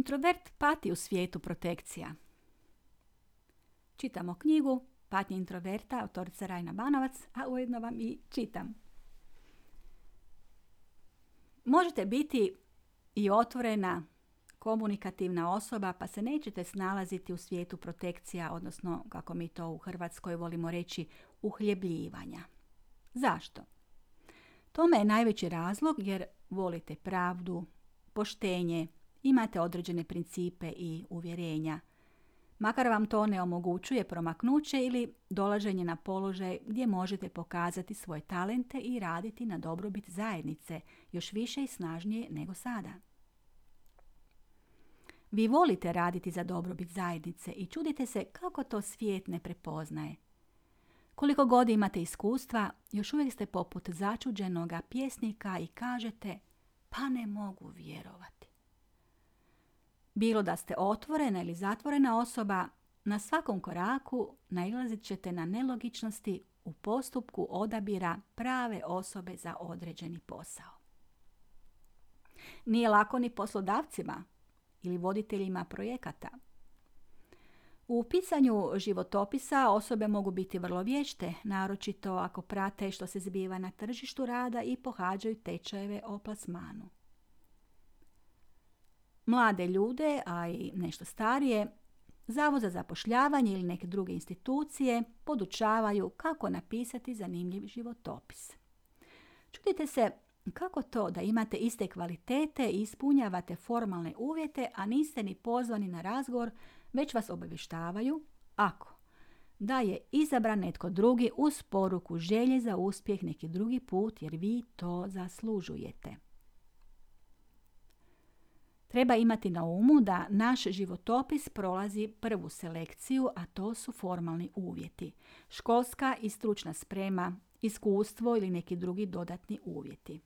Introvert pati u svijetu protekcija. Čitamo knjigu Patnje introverta, autorica Rajna Banovac, a ujedno vam i čitam. Možete biti i otvorena, komunikativna osoba, pa se nećete snalaziti u svijetu protekcija, odnosno, kako mi to u Hrvatskoj volimo reći, uhljebljivanja. Zašto? Tome je najveći razlog jer volite pravdu, poštenje, imate određene principe i uvjerenja. Makar vam to ne omogućuje promaknuće ili dolaženje na položaj gdje možete pokazati svoje talente i raditi na dobrobit zajednice, još više i snažnije nego sada. Vi volite raditi za dobrobit zajednice i čudite se kako to svijet ne prepoznaje. Koliko god imate iskustva, još uvijek ste poput začuđenoga pjesnika i kažete pa ne mogu vjerovati. Bilo da ste otvorena ili zatvorena osoba, na svakom koraku nailazit ćete na nelogičnosti u postupku odabira prave osobe za određeni posao. Nije lako ni poslodavcima ili voditeljima projekata. U pisanju životopisa osobe mogu biti vrlo vješte, naročito ako prate što se zbiva na tržištu rada i pohađaju tečajeve o plasmanu. Mlade ljude, a i nešto starije, Zavod za zapošljavanje ili neke druge institucije podučavaju kako napisati zanimljiv životopis. Čudite se kako to da imate iste kvalitete i ispunjavate formalne uvjete, a niste ni pozvani na razgovor, već vas obavještavaju ako da je izabran netko drugi uz poruku želje za uspjeh neki drugi put jer vi to zaslužujete. Treba imati na umu da naš životopis prolazi prvu selekciju, a to su formalni uvjeti. Školska i stručna sprema, iskustvo ili neki drugi dodatni uvjeti.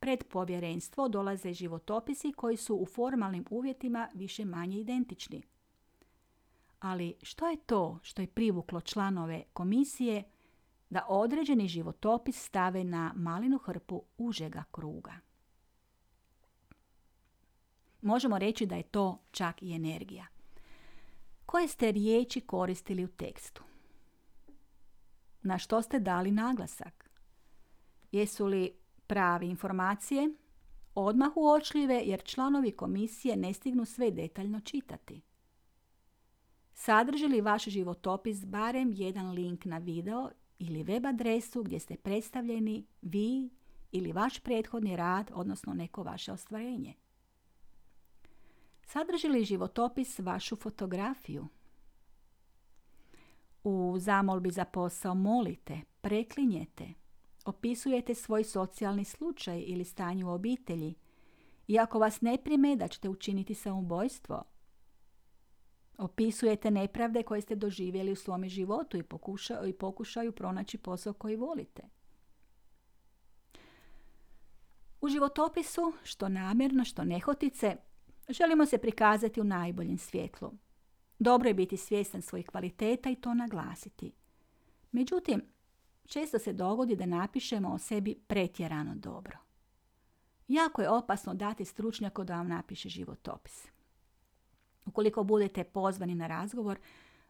Pred povjerenstvo dolaze životopisi koji su u formalnim uvjetima više manje identični. Ali što je to što je privuklo članove komisije da određeni životopis stave na malinu hrpu užega kruga? Možemo reći da je to čak i energija. Koje ste riječi koristili u tekstu? Na što ste dali naglasak? Jesu li prave informacije? Odmah uočljive jer članovi komisije ne stignu sve detaljno čitati. Sadrži li vaš životopis barem jedan link na video ili web adresu gdje ste predstavljeni vi ili vaš prethodni rad, odnosno neko vaše ostvarenje? Sadrži li životopis vašu fotografiju? U zamolbi za posao molite, preklinjete, opisujete svoj socijalni slučaj ili stanje u obitelji. I ako vas ne prime da ćete učiniti samoubojstvo, opisujete nepravde koje ste doživjeli u svome životu i, pokuša, i pokušaju pronaći posao koji volite. U životopisu, što namjerno, što nehotice, Želimo se prikazati u najboljem svjetlu. Dobro je biti svjestan svojih kvaliteta i to naglasiti. Međutim, često se dogodi da napišemo o sebi pretjerano dobro. Jako je opasno dati stručnjaku da vam napiše životopis. Ukoliko budete pozvani na razgovor,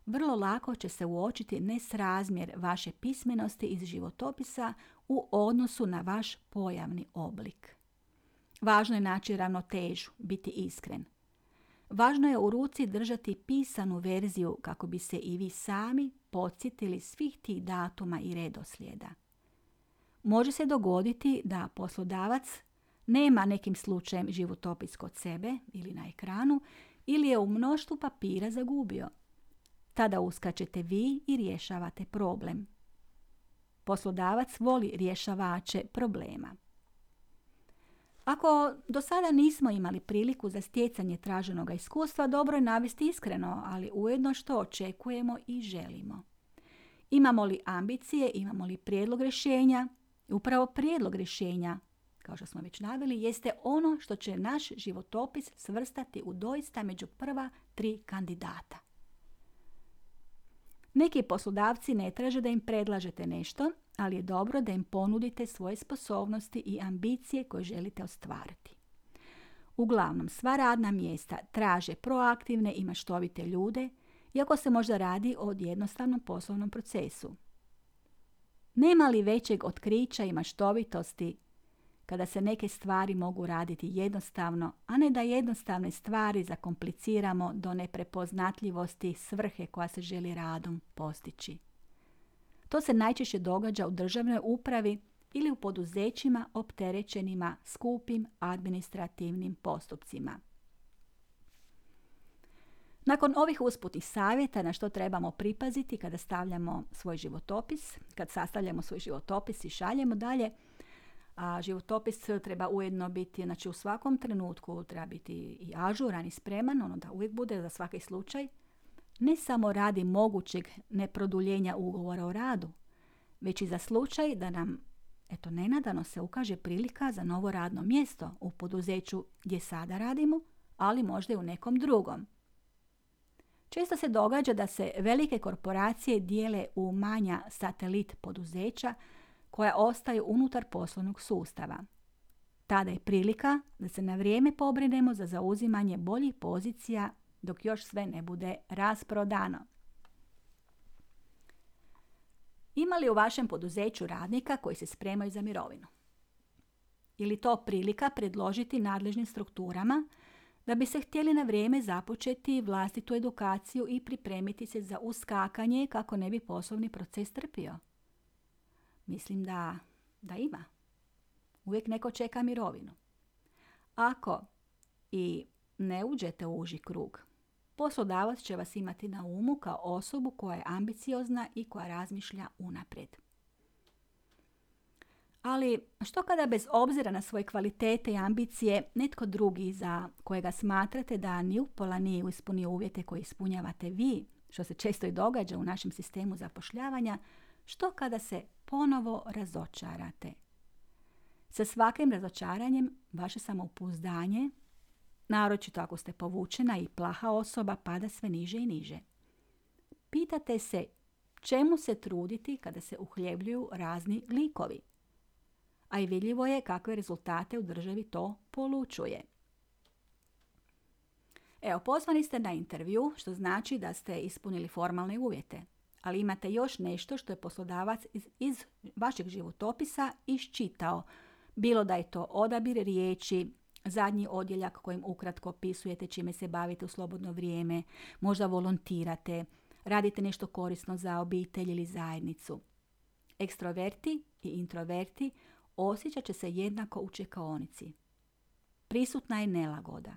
vrlo lako će se uočiti nesrazmjer vaše pismenosti iz životopisa u odnosu na vaš pojavni oblik. Važno je naći ravnotežu, biti iskren. Važno je u ruci držati pisanu verziju kako bi se i vi sami podsjetili svih tih datuma i redoslijeda. Može se dogoditi da poslodavac nema nekim slučajem životopis kod sebe ili na ekranu ili je u mnoštvu papira zagubio. Tada uskačete vi i rješavate problem. Poslodavac voli rješavače problema. Ako do sada nismo imali priliku za stjecanje traženog iskustva, dobro je navesti iskreno, ali ujedno što očekujemo i želimo. Imamo li ambicije, imamo li prijedlog rješenja? Upravo prijedlog rješenja, kao što smo već naveli, jeste ono što će naš životopis svrstati u doista među prva tri kandidata. Neki poslodavci ne traže da im predlažete nešto, ali je dobro da im ponudite svoje sposobnosti i ambicije koje želite ostvariti. Uglavnom, sva radna mjesta traže proaktivne i maštovite ljude, iako se možda radi o jednostavnom poslovnom procesu. Nema li većeg otkrića i maštovitosti kada se neke stvari mogu raditi jednostavno, a ne da jednostavne stvari zakompliciramo do neprepoznatljivosti svrhe koja se želi radom postići. To se najčešće događa u državnoj upravi ili u poduzećima opterećenima skupim administrativnim postupcima. Nakon ovih usputnih savjeta na što trebamo pripaziti kada stavljamo svoj životopis, kad sastavljamo svoj životopis i šaljemo dalje, a životopis treba ujedno biti, znači u svakom trenutku treba biti i ažuran i spreman, ono da uvijek bude za svaki slučaj, ne samo radi mogućeg neproduljenja ugovora o radu, već i za slučaj da nam, eto nenadano se ukaže prilika za novo radno mjesto u poduzeću gdje sada radimo, ali možda i u nekom drugom. Često se događa da se velike korporacije dijele u manja satelit poduzeća koja ostaju unutar poslovnog sustava. Tada je prilika da se na vrijeme pobrinemo za zauzimanje boljih pozicija dok još sve ne bude rasprodano. Ima li u vašem poduzeću radnika koji se spremaju za mirovinu? Ili to prilika predložiti nadležnim strukturama da bi se htjeli na vrijeme započeti vlastitu edukaciju i pripremiti se za uskakanje kako ne bi poslovni proces trpio? Mislim da, da ima. Uvijek neko čeka mirovinu. Ako i ne uđete u uži krug, poslodavac će vas imati na umu kao osobu koja je ambiciozna i koja razmišlja unaprijed. Ali što kada bez obzira na svoje kvalitete i ambicije netko drugi za kojega smatrate da ni upola nije ispunio uvjete koje ispunjavate vi, što se često i događa u našem sistemu zapošljavanja, što kada se ponovo razočarate? Sa svakim razočaranjem vaše samopouzdanje, naročito ako ste povučena i plaha osoba, pada sve niže i niže. Pitate se čemu se truditi kada se uhljebljuju razni likovi a i vidljivo je kakve rezultate u državi to polučuje. Evo, pozvani ste na intervju, što znači da ste ispunili formalne uvjete, ali imate još nešto što je poslodavac iz, iz vašeg životopisa iščitao, bilo da je to odabir riječi, zadnji odjeljak kojim ukratko opisujete čime se bavite u slobodno vrijeme, možda volontirate, radite nešto korisno za obitelj ili zajednicu. Ekstroverti i introverti osjećat će se jednako u čekaonici. Prisutna je nelagoda.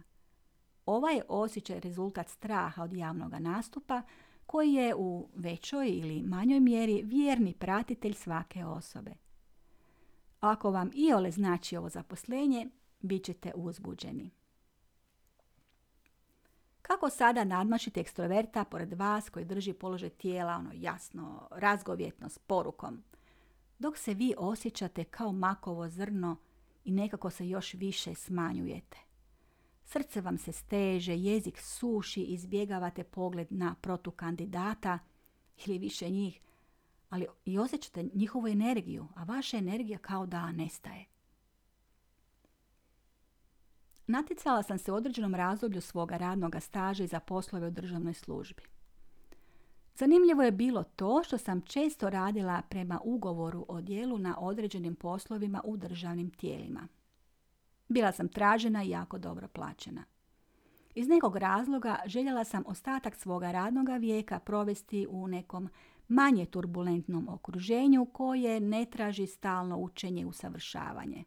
Ovaj je osjećaj rezultat straha od javnog nastupa koji je u većoj ili manjoj mjeri vjerni pratitelj svake osobe. Ako vam i ole znači ovo zaposlenje, bit ćete uzbuđeni. Kako sada nadmašiti ekstroverta pored vas koji drži položaj tijela ono jasno, razgovjetno, s porukom? dok se vi osjećate kao makovo zrno i nekako se još više smanjujete. Srce vam se steže, jezik suši, izbjegavate pogled na protukandidata ili više njih, ali i osjećate njihovu energiju, a vaša energija kao da nestaje. Naticala sam se u određenom razdoblju svoga radnog staža i za poslove u državnoj službi. Zanimljivo je bilo to što sam često radila prema ugovoru o dijelu na određenim poslovima u državnim tijelima. Bila sam tražena i jako dobro plaćena. Iz nekog razloga željela sam ostatak svoga radnog vijeka provesti u nekom manje turbulentnom okruženju koje ne traži stalno učenje i usavršavanje.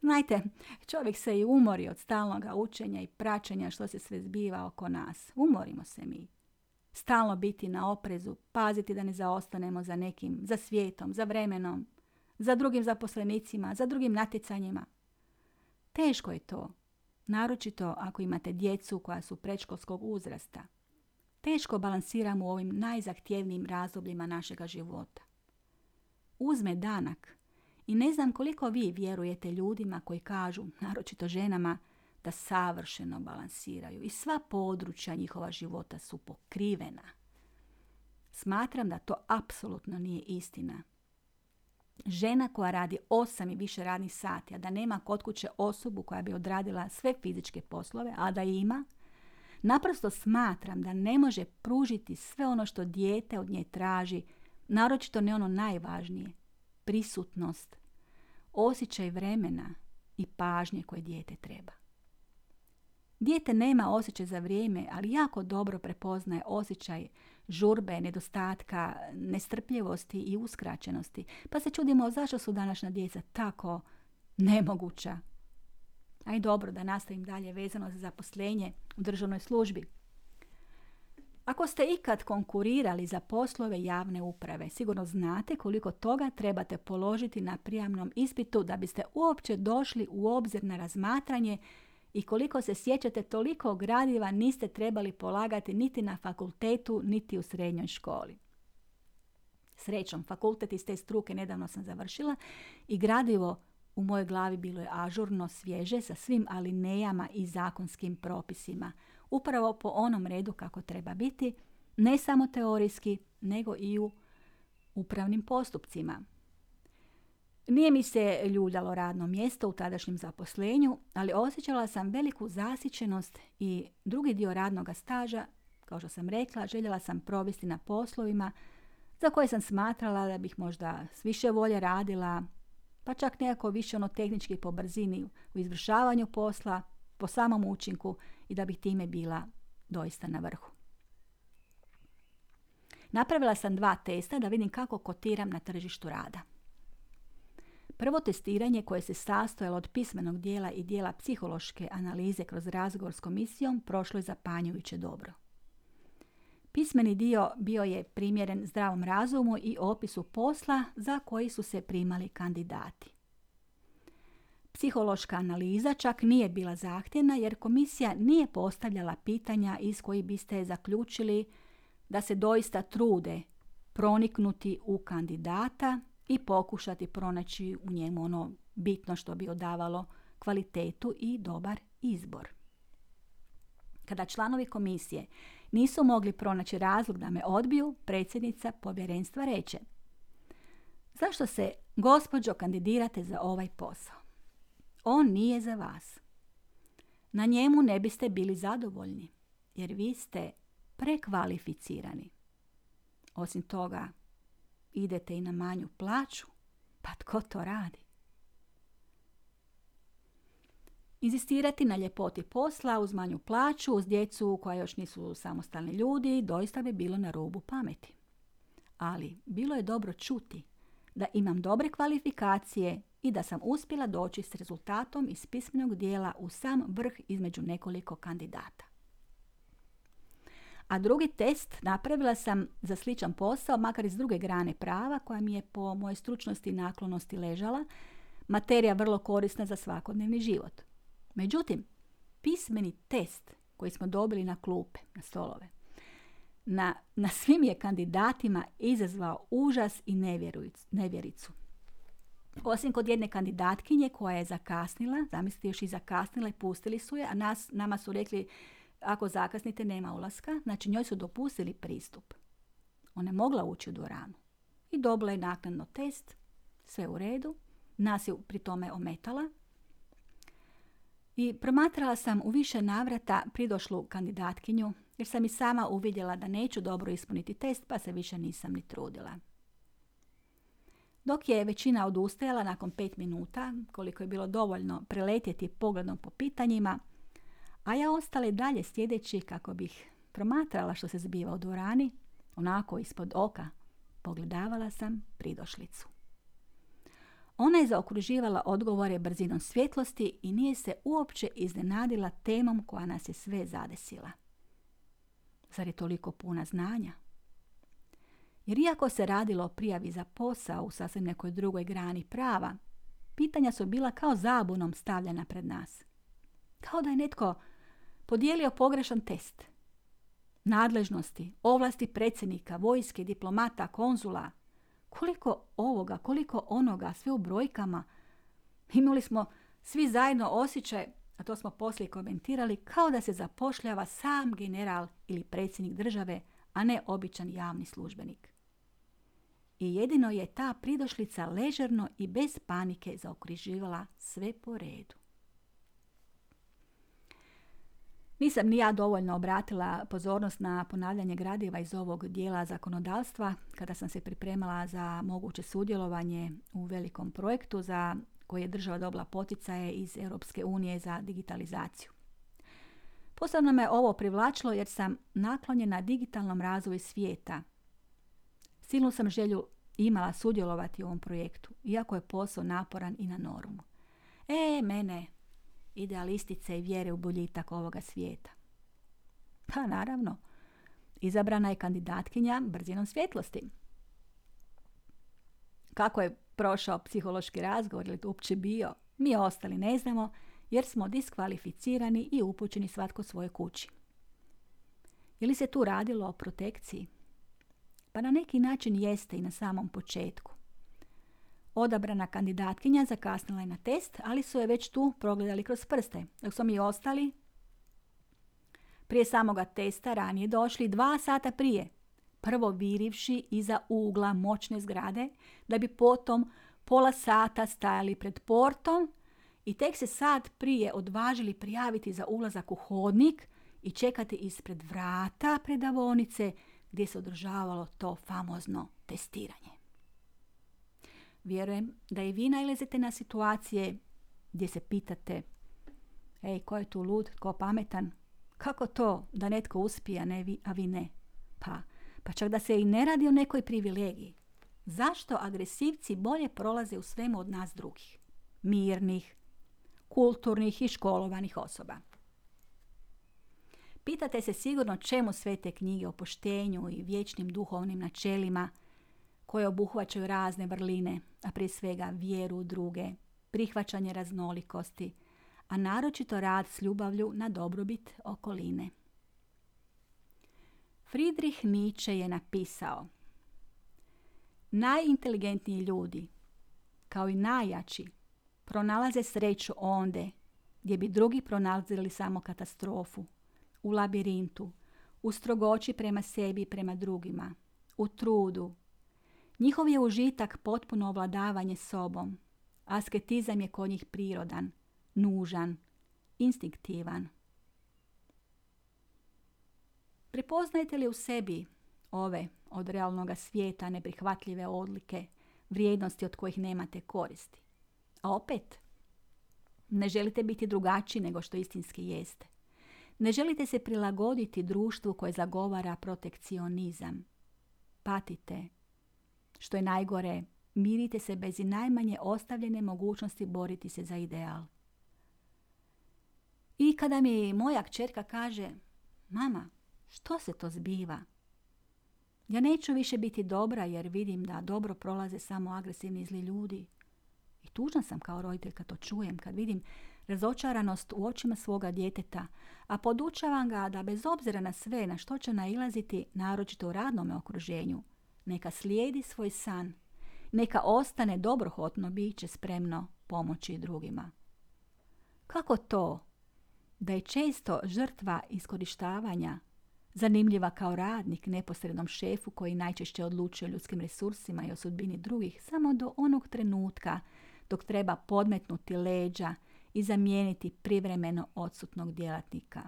Znajte, čovjek se i umori od stalnog učenja i praćenja što se sve zbiva oko nas. Umorimo se mi stalno biti na oprezu, paziti da ne zaostanemo za nekim, za svijetom, za vremenom, za drugim zaposlenicima, za drugim natjecanjima. Teško je to, naročito ako imate djecu koja su predškolskog uzrasta. Teško balansiramo u ovim najzahtjevnijim razdobljima našega života. Uzme danak i ne znam koliko vi vjerujete ljudima koji kažu, naročito ženama, da savršeno balansiraju i sva područja njihova života su pokrivena. Smatram da to apsolutno nije istina. Žena koja radi osam i više radnih sati, a da nema kod kuće osobu koja bi odradila sve fizičke poslove, a da ima, naprosto smatram da ne može pružiti sve ono što dijete od nje traži, naročito ne ono najvažnije, prisutnost, osjećaj vremena i pažnje koje dijete treba. Dijete nema osjećaj za vrijeme, ali jako dobro prepoznaje osjećaj žurbe, nedostatka, nestrpljivosti i uskraćenosti. Pa se čudimo zašto su današnja djeca tako nemoguća. Aj dobro da nastavim dalje vezano za zaposlenje u državnoj službi. Ako ste ikad konkurirali za poslove javne uprave, sigurno znate koliko toga trebate položiti na prijamnom ispitu da biste uopće došli u obzir na razmatranje i koliko se sjećate toliko gradiva niste trebali polagati niti na fakultetu, niti u srednjoj školi. Srećom, fakultet iz te struke nedavno sam završila i gradivo u mojoj glavi bilo je ažurno, svježe, sa svim alinejama i zakonskim propisima. Upravo po onom redu kako treba biti, ne samo teorijski, nego i u upravnim postupcima. Nije mi se ljuljalo radno mjesto u tadašnjem zaposlenju, ali osjećala sam veliku zasićenost i drugi dio radnog staža, kao što sam rekla, željela sam provesti na poslovima za koje sam smatrala da bih možda s više volje radila, pa čak nekako više ono tehnički po brzini u izvršavanju posla, po samom učinku i da bih time bila doista na vrhu. Napravila sam dva testa da vidim kako kotiram na tržištu rada. Prvo testiranje koje se sastojalo od pismenog dijela i dijela psihološke analize kroz razgovor s komisijom prošlo je zapanjujuće dobro. Pismeni dio bio je primjeren zdravom razumu i opisu posla za koji su se primali kandidati. Psihološka analiza čak nije bila zahtjevna jer komisija nije postavljala pitanja iz koji biste zaključili da se doista trude proniknuti u kandidata i pokušati pronaći u njemu ono bitno što bi odavalo kvalitetu i dobar izbor. Kada članovi komisije nisu mogli pronaći razlog da me odbiju, predsjednica povjerenstva reče Zašto se, gospođo, kandidirate za ovaj posao? On nije za vas. Na njemu ne biste bili zadovoljni, jer vi ste prekvalificirani. Osim toga, idete i na manju plaću. Pa tko to radi? Inzistirati na ljepoti posla uz manju plaću, uz djecu koja još nisu samostalni ljudi, doista bi bilo na rubu pameti. Ali bilo je dobro čuti da imam dobre kvalifikacije i da sam uspjela doći s rezultatom iz pismenog dijela u sam vrh između nekoliko kandidata. A drugi test napravila sam za sličan posao, makar iz druge grane prava, koja mi je po mojoj stručnosti i naklonosti ležala, materija vrlo korisna za svakodnevni život. Međutim, pismeni test koji smo dobili na klupe, na stolove, na, na svim je kandidatima izazvao užas i nevjericu. Osim kod jedne kandidatkinje koja je zakasnila, zamislite još i zakasnila i pustili su je, a nas, nama su rekli ako zakasnite nema ulaska, znači njoj su dopustili pristup. Ona je mogla ući u dvoranu i dobila je naknadno test, sve u redu, nas je pri tome ometala. I promatrala sam u više navrata pridošlu kandidatkinju, jer sam i sama uvidjela da neću dobro ispuniti test, pa se više nisam ni trudila. Dok je većina odustajala nakon pet minuta, koliko je bilo dovoljno preletjeti pogledom po pitanjima, a ja ostale dalje sjedeći kako bih promatrala što se zbiva u dvorani, onako ispod oka, pogledavala sam pridošlicu. Ona je zaokruživala odgovore brzinom svjetlosti i nije se uopće iznenadila temom koja nas je sve zadesila. Zar je toliko puna znanja? Jer iako se radilo o prijavi za posao u sasvim nekoj drugoj grani prava, pitanja su bila kao zabunom stavljena pred nas. Kao da je netko podijelio pogrešan test. Nadležnosti, ovlasti predsjednika, vojske, diplomata, konzula. Koliko ovoga, koliko onoga, sve u brojkama. Imali smo svi zajedno osjećaj, a to smo poslije komentirali, kao da se zapošljava sam general ili predsjednik države, a ne običan javni službenik. i jedino je ta pridošlica ležerno i bez panike zaokriživala sve po redu. Nisam ni ja dovoljno obratila pozornost na ponavljanje gradiva iz ovog dijela zakonodavstva kada sam se pripremala za moguće sudjelovanje u velikom projektu za koji je država dobila poticaje iz Europske unije za digitalizaciju. Posebno me ovo privlačilo jer sam naklonjena digitalnom razvoju svijeta. Silnu sam želju imala sudjelovati u ovom projektu, iako je posao naporan i na normu. E, mene, idealistice i vjere u boljitak ovoga svijeta. Pa naravno, izabrana je kandidatkinja brzinom svjetlosti. Kako je prošao psihološki razgovor ili uopće bio, mi ostali ne znamo jer smo diskvalificirani i upućeni svatko svoje kući. Je li se tu radilo o protekciji? Pa na neki način jeste i na samom početku. Odabrana kandidatkinja zakasnila je na test, ali su je već tu progledali kroz prste, dok smo mi ostali prije samoga testa ranije došli dva sata prije, prvo virivši iza ugla moćne zgrade, da bi potom pola sata stajali pred portom i tek se sad prije odvažili prijaviti za ulazak u hodnik i čekati ispred vrata predavonice gdje se održavalo to famozno testiranje. Vjerujem da i vi najlezete na situacije gdje se pitate Ej, ko je tu lud, ko pametan? Kako to da netko uspije, a, ne vi, a vi ne? Pa, pa čak da se i ne radi o nekoj privilegiji. Zašto agresivci bolje prolaze u svemu od nas drugih? Mirnih, kulturnih i školovanih osoba. Pitate se sigurno čemu sve te knjige o poštenju i vječnim duhovnim načelima koje obuhvaćaju razne vrline, a prije svega vjeru u druge, prihvaćanje raznolikosti, a naročito rad s ljubavlju na dobrobit okoline. Friedrich Nietzsche je napisao Najinteligentniji ljudi, kao i najjači, pronalaze sreću onde gdje bi drugi pronalazili samo katastrofu, u labirintu, u strogoći prema sebi i prema drugima, u trudu, Njihov je užitak potpuno ovladavanje sobom. Asketizam je kod njih prirodan, nužan, instinktivan. Prepoznajete li u sebi ove od realnog svijeta neprihvatljive odlike, vrijednosti od kojih nemate koristi? A opet, ne želite biti drugačiji nego što istinski jeste. Ne želite se prilagoditi društvu koje zagovara protekcionizam. Patite što je najgore, mirite se bez i najmanje ostavljene mogućnosti boriti se za ideal. I kada mi moja kćerka kaže, mama, što se to zbiva? Ja neću više biti dobra jer vidim da dobro prolaze samo agresivni zli ljudi. I tužna sam kao roditelj kad to čujem, kad vidim razočaranost u očima svoga djeteta, a podučavam ga da bez obzira na sve na što će nailaziti, naročito u radnom okruženju, neka slijedi svoj san, neka ostane dobrohotno biće spremno pomoći drugima. Kako to da je često žrtva iskorištavanja zanimljiva kao radnik neposrednom šefu koji najčešće odlučuje o ljudskim resursima i o sudbini drugih samo do onog trenutka dok treba podmetnuti leđa i zamijeniti privremeno odsutnog djelatnika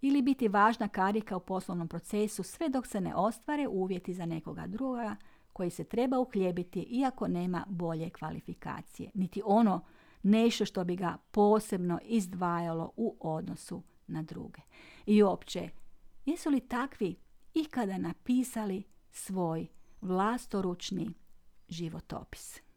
ili biti važna karika u poslovnom procesu sve dok se ne ostvare uvjeti za nekoga druga koji se treba uhljebiti iako nema bolje kvalifikacije, niti ono nešto što bi ga posebno izdvajalo u odnosu na druge. I uopće, jesu li takvi ikada napisali svoj vlastoručni životopis?